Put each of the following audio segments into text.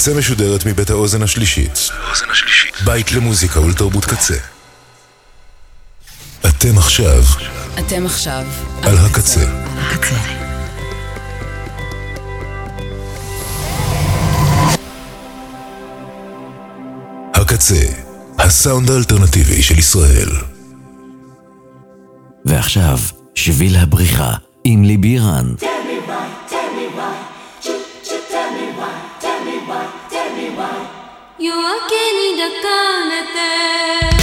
קצה משודרת מבית האוזן השלישית. בית למוזיקה ולתרבות קצה. אתם עכשיו. אתם עכשיו. על הקצה. הקצה. הקצה, הסאונד האלטרנטיבי של ישראל. ועכשיו, שביל הבריחה עם ליבי רן. Yeah. 夜明けに抱かれて。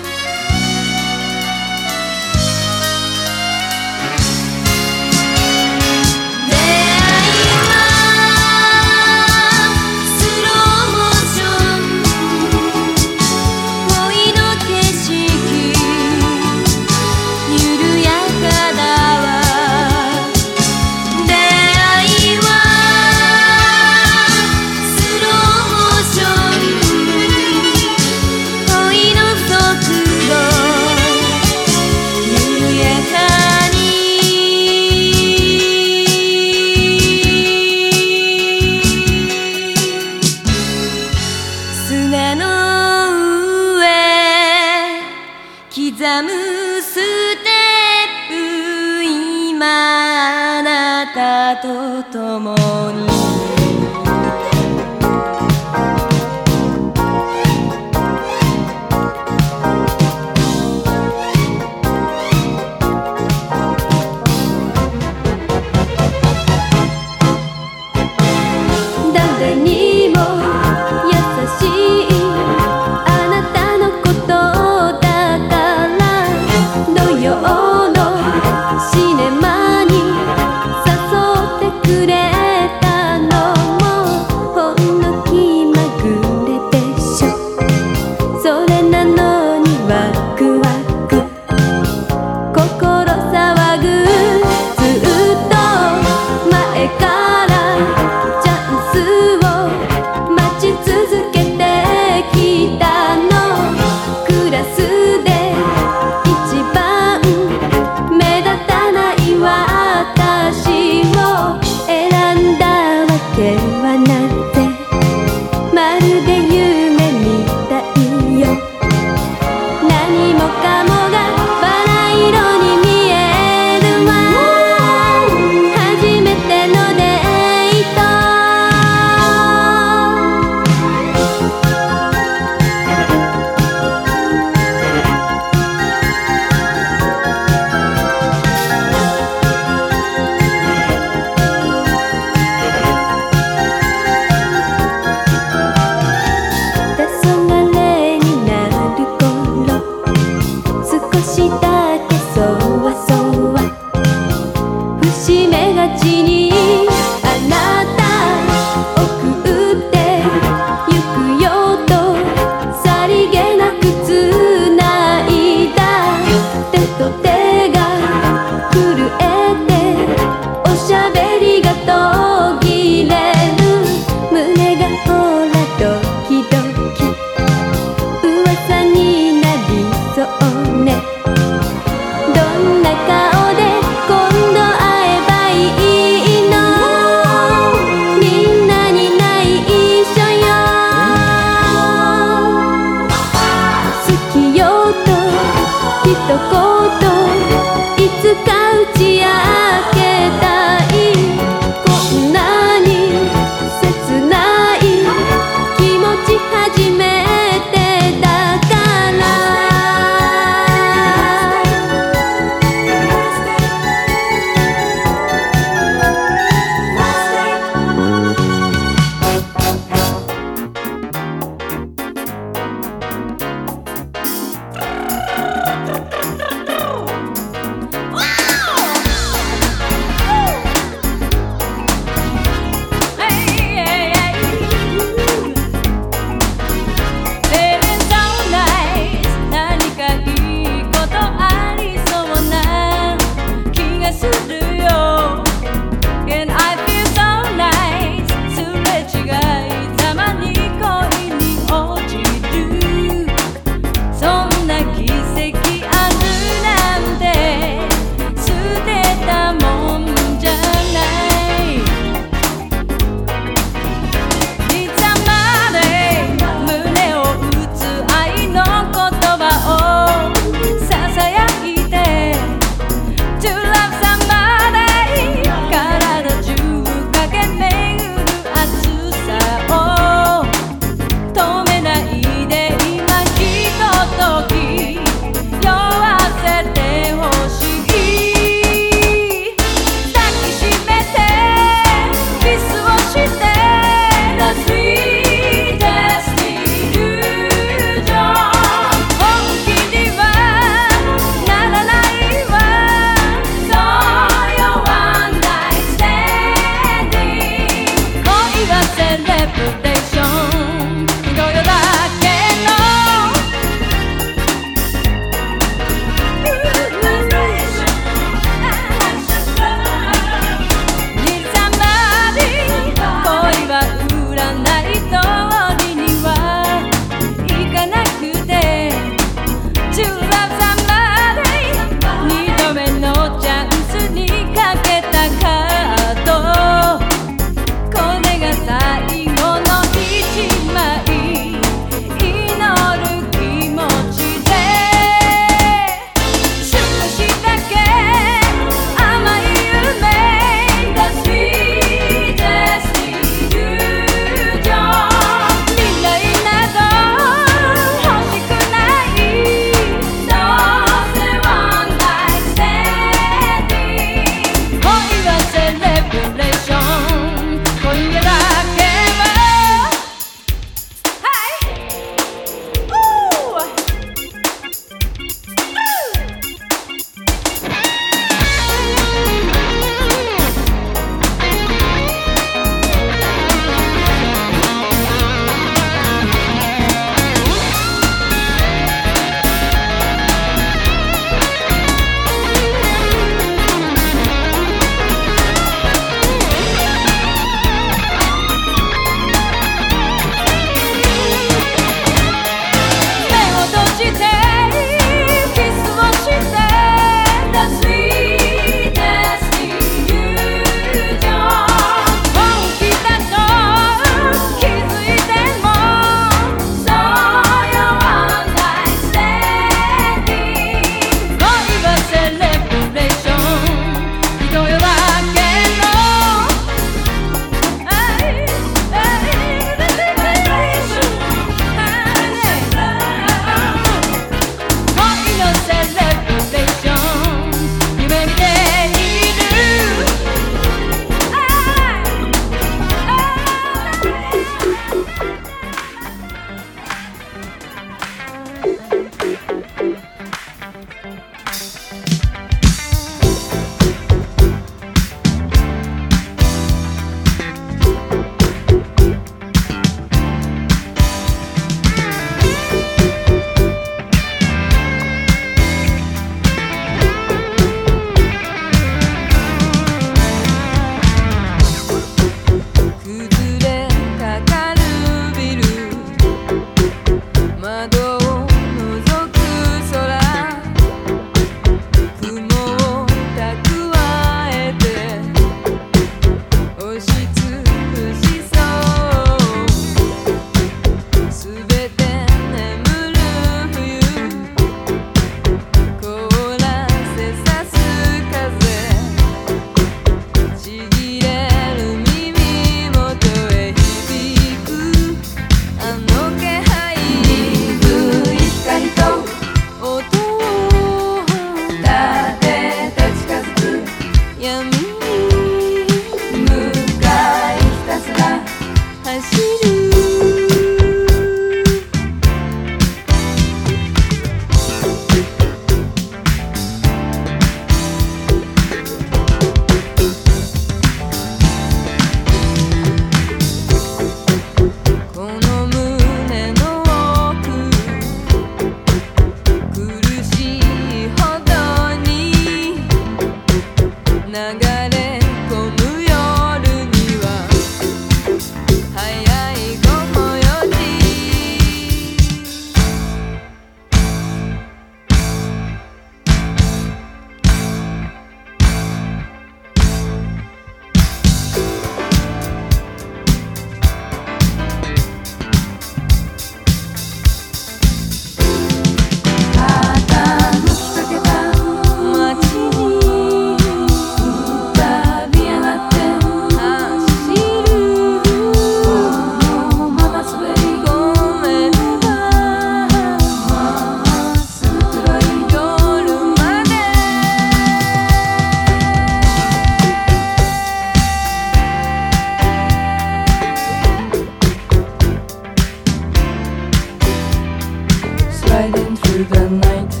through the night.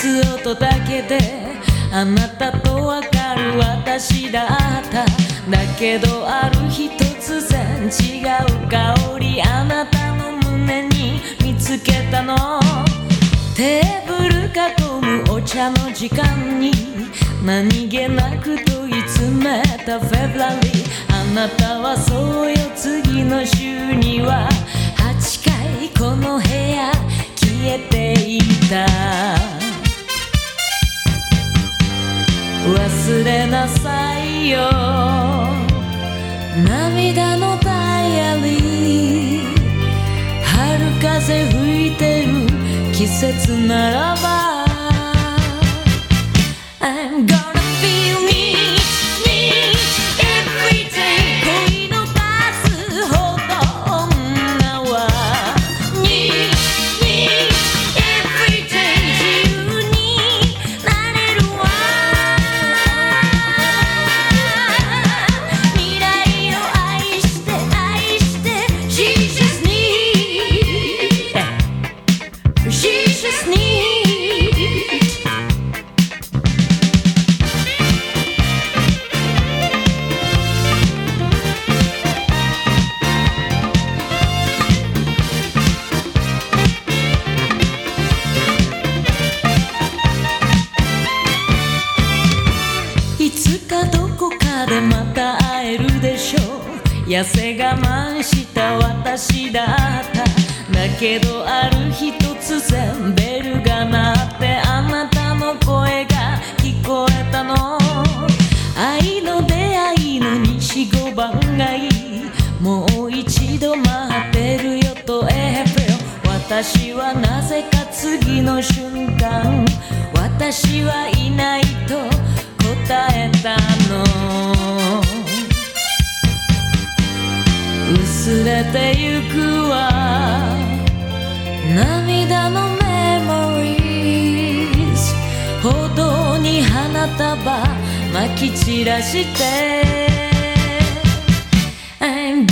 ことだけであなたとわかる私だった。だけどある日突然違う香りあなたの胸に見つけたの。テーブル囲むお茶の時間に何気なく問い詰めたフェブラリー。あなたはそうよ次の週には。8回この部屋消えていた。忘れなさいよ。涙のダイアリー。春風吹いてる季節ならば。I'm gone もう一度待ってるよとエフェ私はなぜか次の瞬間私はいないと答えたの。薄れてゆくわ。涙のメモリーズ。歩道に花束まき散らして。I'm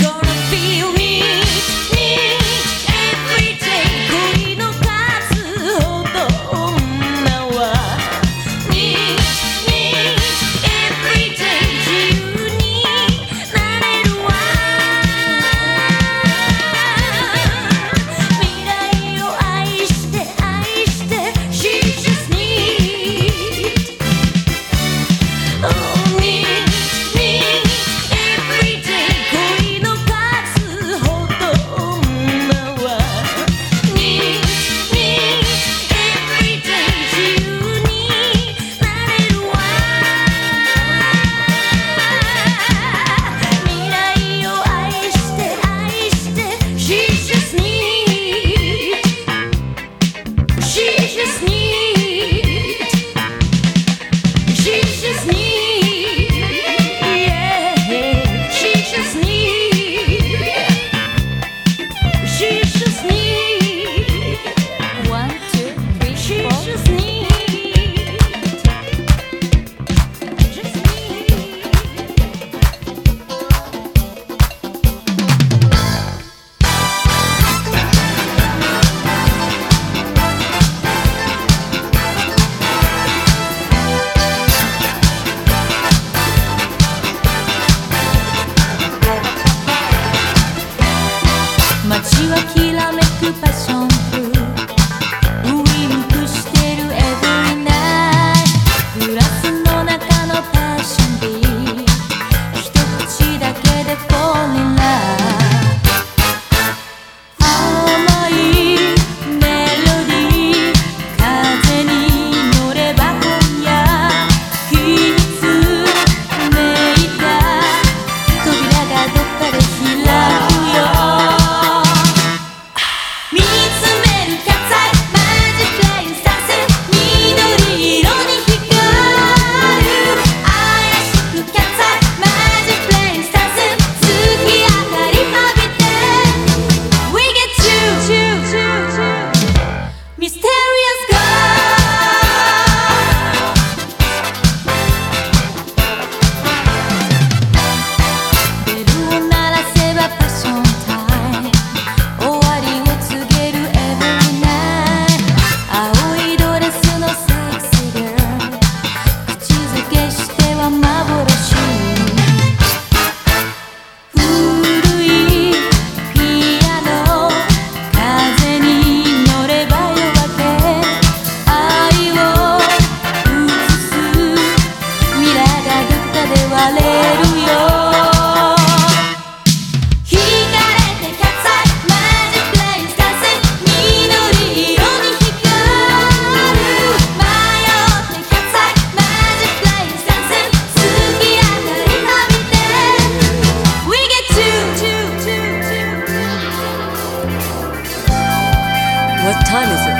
time is it?